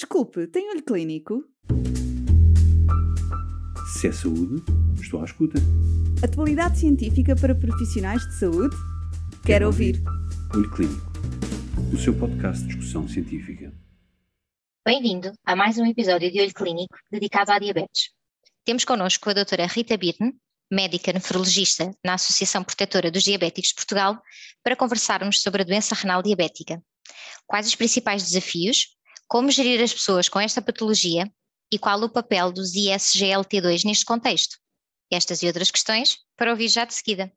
Desculpe, tem olho clínico? Se é saúde, estou à escuta. Atualidade científica para profissionais de saúde? Quero, Quero ouvir. Olho Clínico, o seu podcast de discussão científica. Bem-vindo a mais um episódio de Olho Clínico dedicado à diabetes. Temos connosco a doutora Rita Birne, médica nefrologista na Associação Protetora dos Diabéticos de Portugal, para conversarmos sobre a doença renal diabética. Quais os principais desafios, como gerir as pessoas com esta patologia e qual o papel dos ISGLT2 neste contexto? Estas e outras questões para ouvir já de seguida.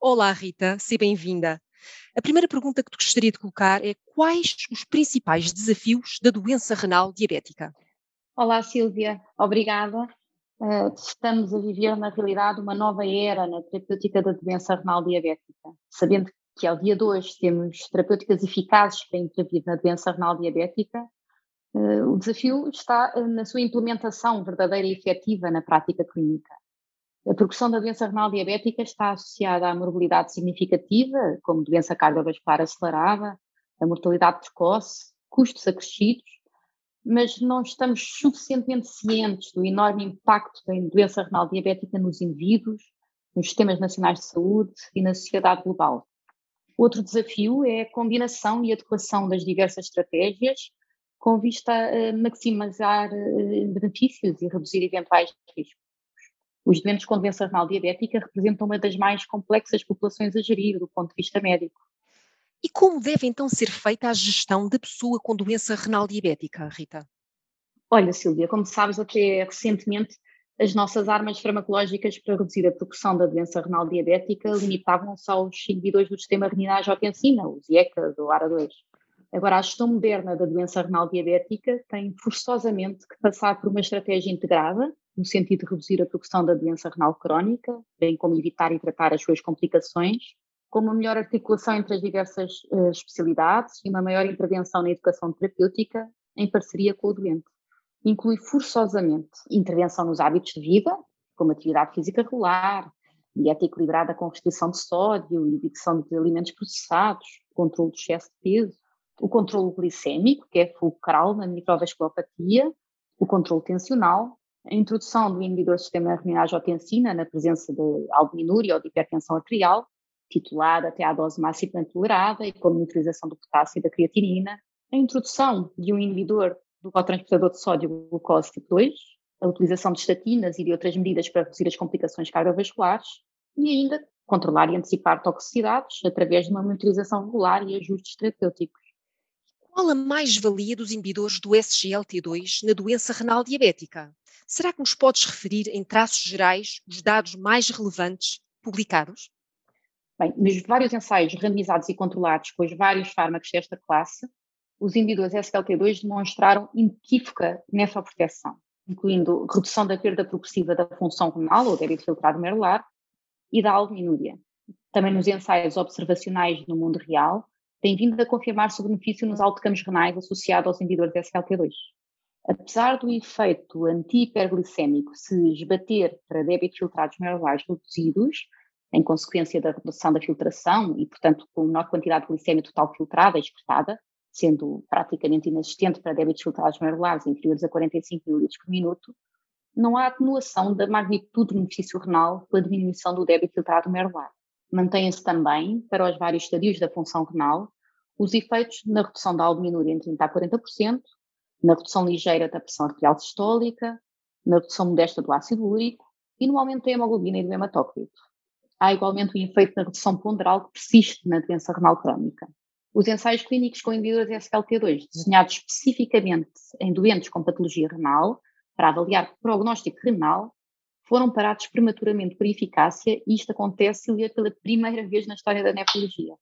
Olá, Rita, seja bem-vinda. A primeira pergunta que te gostaria de colocar é quais os principais desafios da doença renal diabética? Olá, Sílvia, obrigada. Uh, estamos a viver, na realidade, uma nova era na terapêutica da doença renal diabética, sabendo que ao dia de hoje temos terapêuticas eficazes para intervir na doença renal diabética, uh, o desafio está uh, na sua implementação verdadeira e efetiva na prática clínica. A progressão da doença renal diabética está associada à morbilidade significativa, como doença cardiovascular acelerada, a mortalidade precoce, custos acrescidos, mas não estamos suficientemente cientes do enorme impacto da doença renal diabética nos indivíduos, nos sistemas nacionais de saúde e na sociedade global. Outro desafio é a combinação e adequação das diversas estratégias com vista a maximizar eh, benefícios e reduzir eventuais riscos. Os doentes com doença renal diabética representam uma das mais complexas populações a gerir do ponto de vista médico. E como deve então ser feita a gestão da pessoa com doença renal diabética, Rita? Olha, Silvia, como sabes, até recentemente as nossas armas farmacológicas para reduzir a progressão da doença renal diabética limitavam-se aos inibidores do sistema reninase-angiotensina, os IECAs ou ARA2. Agora, a gestão moderna da doença renal diabética tem forçosamente que passar por uma estratégia integrada, no sentido de reduzir a progressão da doença renal crónica, bem como evitar e tratar as suas complicações, com uma melhor articulação entre as diversas uh, especialidades e uma maior intervenção na educação terapêutica em parceria com o doente. Inclui forçosamente intervenção nos hábitos de vida, como atividade física regular, dieta equilibrada com restrição de sódio, inibição de alimentos processados, controle do excesso de peso, o controle glicêmico, que é fulcral na microvasculopatia, o controle tensional, a introdução do inibidor do sistema renina-angiotensina na presença de albuminúria ou de hipertensão arterial, titulada até à dose máxima tolerada e com monitorização do potássio e da creatinina, a introdução de um inibidor do cotransportador de sódio glucose tipo 2, a utilização de estatinas e de outras medidas para reduzir as complicações cardiovasculares e ainda controlar e antecipar toxicidades através de uma monitorização regular e ajustes terapêuticos. Qual a mais-valia dos inibidores do SGLT2 na doença renal diabética? Será que nos podes referir em traços gerais os dados mais relevantes publicados? Bem, nos vários ensaios randomizados e controlados com os vários fármacos desta classe, os inibidores SGLT2 demonstraram inequívoca nefroproteção, incluindo redução da perda progressiva da função renal ou débito filtrado medular e da albuminúria. Também nos ensaios observacionais no mundo real, tem vindo a confirmar-se o benefício nos autocampos renais associado aos inibidores SGLT2. Apesar do efeito antihiperglicémico se esbater para débitos filtrados medulares reduzidos, em consequência da redução da filtração e, portanto, com menor quantidade de glicemia total filtrada e excretada, sendo praticamente inexistente para débitos filtrados medulares inferiores a 45 ml por minuto, não há atenuação da magnitude do benefício renal pela diminuição do débito filtrado medular. Mantêm-se também, para os vários estadios da função renal, os efeitos na redução da albuminúria em 30% a 40%, na redução ligeira da pressão arterial sistólica, na redução modesta do ácido úrico e no aumento da hemoglobina e do hematócrito. Há igualmente um efeito na redução ponderal que persiste na doença renal crónica. Os ensaios clínicos com inibidores SGLT2, desenhados especificamente em doentes com patologia renal, para avaliar prognóstico renal, foram parados prematuramente por eficácia e isto acontece pela primeira vez na história da nefrologia.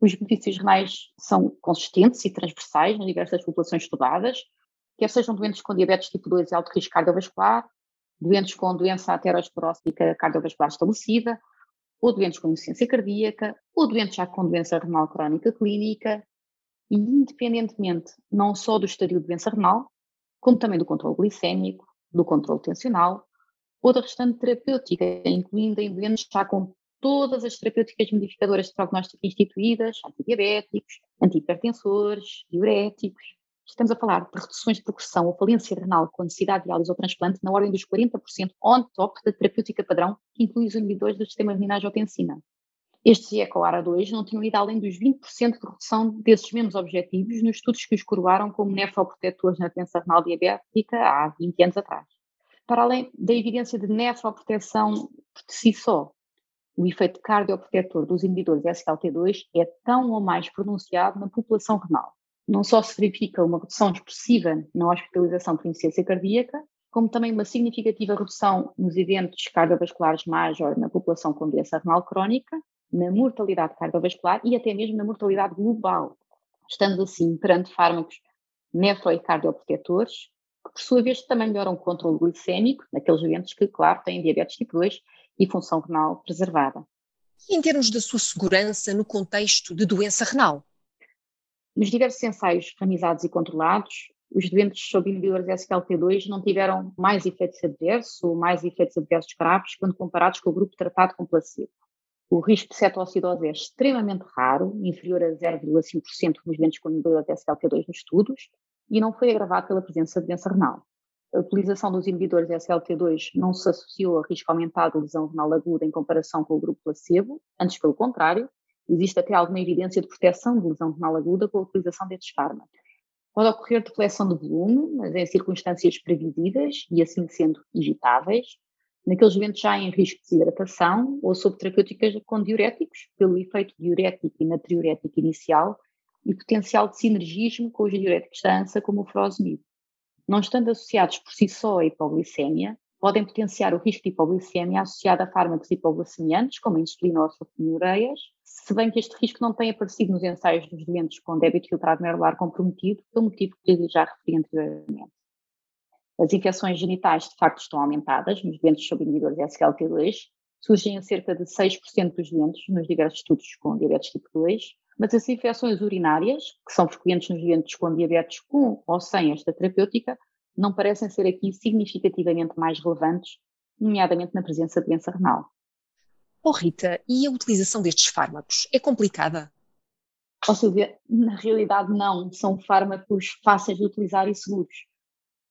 Os benefícios renais são consistentes e transversais nas diversas populações estudadas, quer sejam doentes com diabetes tipo 2 e alto risco cardiovascular, doentes com doença aterosclerótica cardiovascular estabelecida, ou doentes com insuficiência cardíaca, ou doentes já com doença renal crónica clínica, e independentemente não só do estadio de doença renal, como também do controle glicémico, do controle tensional, ou da restante terapêutica, incluindo em doentes já com todas as terapêuticas modificadoras de prognóstico instituídas, antidiabéticos, antihipertensores, diuréticos, estamos a falar de reduções de progressão ou falência renal com necessidade de diálise ou transplante na ordem dos 40% on top da terapêutica padrão, que inclui os inibidores do sistema renina angiotensina. Estes ECOARA2 não tinham ido além dos 20% de redução desses mesmos objetivos nos estudos que os coroaram como nefroprotetores na doença renal diabética há 20 anos atrás. Para além da evidência de nefroproteção por si só, o efeito cardioprotetor dos inibidores SLT2 é tão ou mais pronunciado na população renal. Não só se verifica uma redução expressiva na hospitalização por insuficiência cardíaca, como também uma significativa redução nos eventos cardiovasculares major na população com doença renal crónica, na mortalidade cardiovascular e até mesmo na mortalidade global. Estamos assim perante fármacos nefro e cardioprotetores, que por sua vez também melhoram o controle glicémico naqueles eventos que, claro, têm diabetes tipo 2 e função renal preservada. E em termos da sua segurança no contexto de doença renal? Nos diversos ensaios randomizados e controlados, os doentes sob inibidores SGLT2 não tiveram mais efeitos adversos ou mais efeitos adversos graves quando comparados com o grupo tratado com placebo. O risco de cetoacidose é extremamente raro, inferior a 0,5% nos doentes com inibidores SGLT2 nos estudos, e não foi agravado pela presença de doença renal. A utilização dos inibidores SLT2 não se associou a risco aumentado de lesão renal aguda em comparação com o grupo placebo, antes pelo contrário, existe até alguma evidência de proteção de lesão renal aguda com a utilização destes fármacos. Pode ocorrer deflexão de volume, mas em circunstâncias previsíveis e assim sendo evitáveis, naqueles eventos já em risco de desidratação ou sob terapêuticas com diuréticos, pelo efeito diurético e natriurético inicial e potencial de sinergismo com os diuréticos da ANSA, como o furosemide não estando associados por si só à hipoglicemia, podem potenciar o risco de hipoglicemia associado a fármacos hipoglicemiantes, como a insulina ou sulfonilureias, se bem que este risco não tem aparecido nos ensaios dos doentes com débito filtrado medular comprometido, pelo motivo que já referi anteriormente. As infecções genitais, de facto, estão aumentadas nos doentes sob inibidores SGLT2, surgem em cerca de 6% dos doentes nos diversos estudos com diabetes tipo 2, mas as infecções urinárias, que são frequentes nos doentes com diabetes com ou sem esta terapêutica, não parecem ser aqui significativamente mais relevantes, nomeadamente na presença de doença renal. Oh Rita, e a utilização destes fármacos é complicada? Na realidade não, são fármacos fáceis de utilizar e seguros.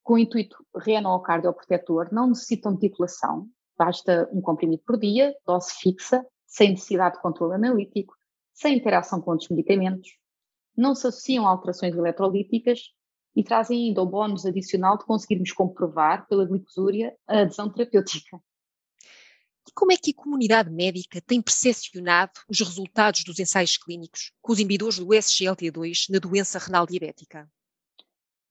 Com o intuito renal ou cardioprotetor, não necessitam de titulação, basta um comprimido por dia, dose fixa, sem necessidade de controle analítico, sem interação com outros medicamentos, não se associam a alterações eletrolíticas e trazem ainda o bónus adicional de conseguirmos comprovar pela glicosúria a adesão terapêutica. E como é que a comunidade médica tem percepcionado os resultados dos ensaios clínicos com os inibidores do SGLT2 na doença renal diabética?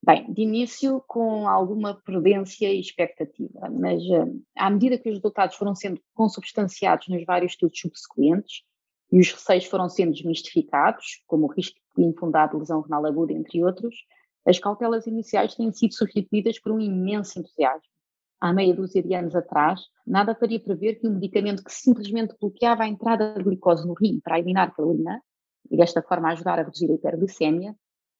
Bem, de início com alguma prudência e expectativa, mas eh, à medida que os resultados foram sendo consubstanciados nos vários estudos subsequentes, e os receios foram sendo desmistificados, como o risco de infundado de lesão renal aguda, entre outros, as cautelas iniciais têm sido substituídas por um imenso entusiasmo. Há meia dúzia de anos atrás, nada faria prever que um medicamento que simplesmente bloqueava a entrada de glicose no rim para eliminar pela urina, e desta forma ajudar a reduzir a hiperglicemia,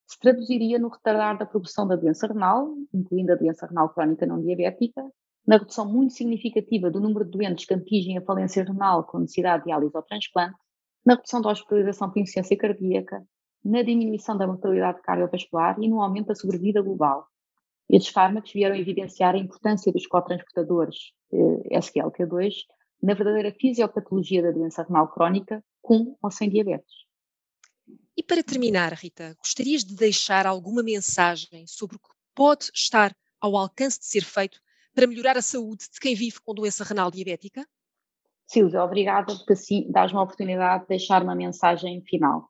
se traduziria no retardar da progressão da doença renal, incluindo a doença renal crónica não diabética, na redução muito significativa do número de doentes que atingem a falência renal com necessidade de diálise ou transplante, na redução da hospitalização por insuficiência cardíaca, na diminuição da mortalidade cardiovascular e no aumento da sobrevida global. Estes fármacos vieram evidenciar a importância dos cotransportadores eh, SGLT2 na verdadeira fisiopatologia da doença renal crónica, com ou sem diabetes. E para terminar, Rita, gostarias de deixar alguma mensagem sobre o que pode estar ao alcance de ser feito para melhorar a saúde de quem vive com doença renal diabética? Silvia, obrigada porque assim dás-me a oportunidade de deixar uma mensagem final.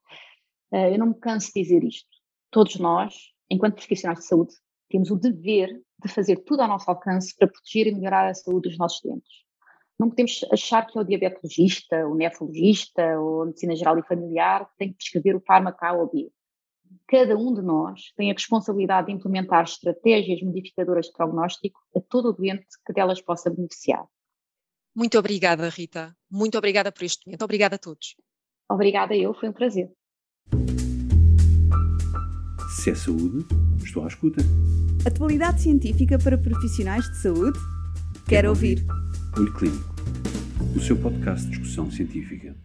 Eh, eu não me canso de dizer isto. Todos nós, enquanto profissionais de saúde, temos o dever de fazer tudo ao nosso alcance para proteger e melhorar a saúde dos nossos doentes. Não podemos achar que é o diabetologista, o nefrologista ou a medicina geral e familiar que tem que prescrever o fármaco A ou B. Cada um de nós tem a responsabilidade de implementar estratégias modificadoras de prognóstico a todo o doente que delas possa beneficiar. Muito obrigada, Rita. Muito obrigada por este momento. Obrigada a todos. Obrigada eu, foi um prazer. Se é saúde, estou à escuta. Atualidade científica para profissionais de saúde? Quero, Quero ouvir. ouvir. Olho Clínico, o seu podcast de discussão científica.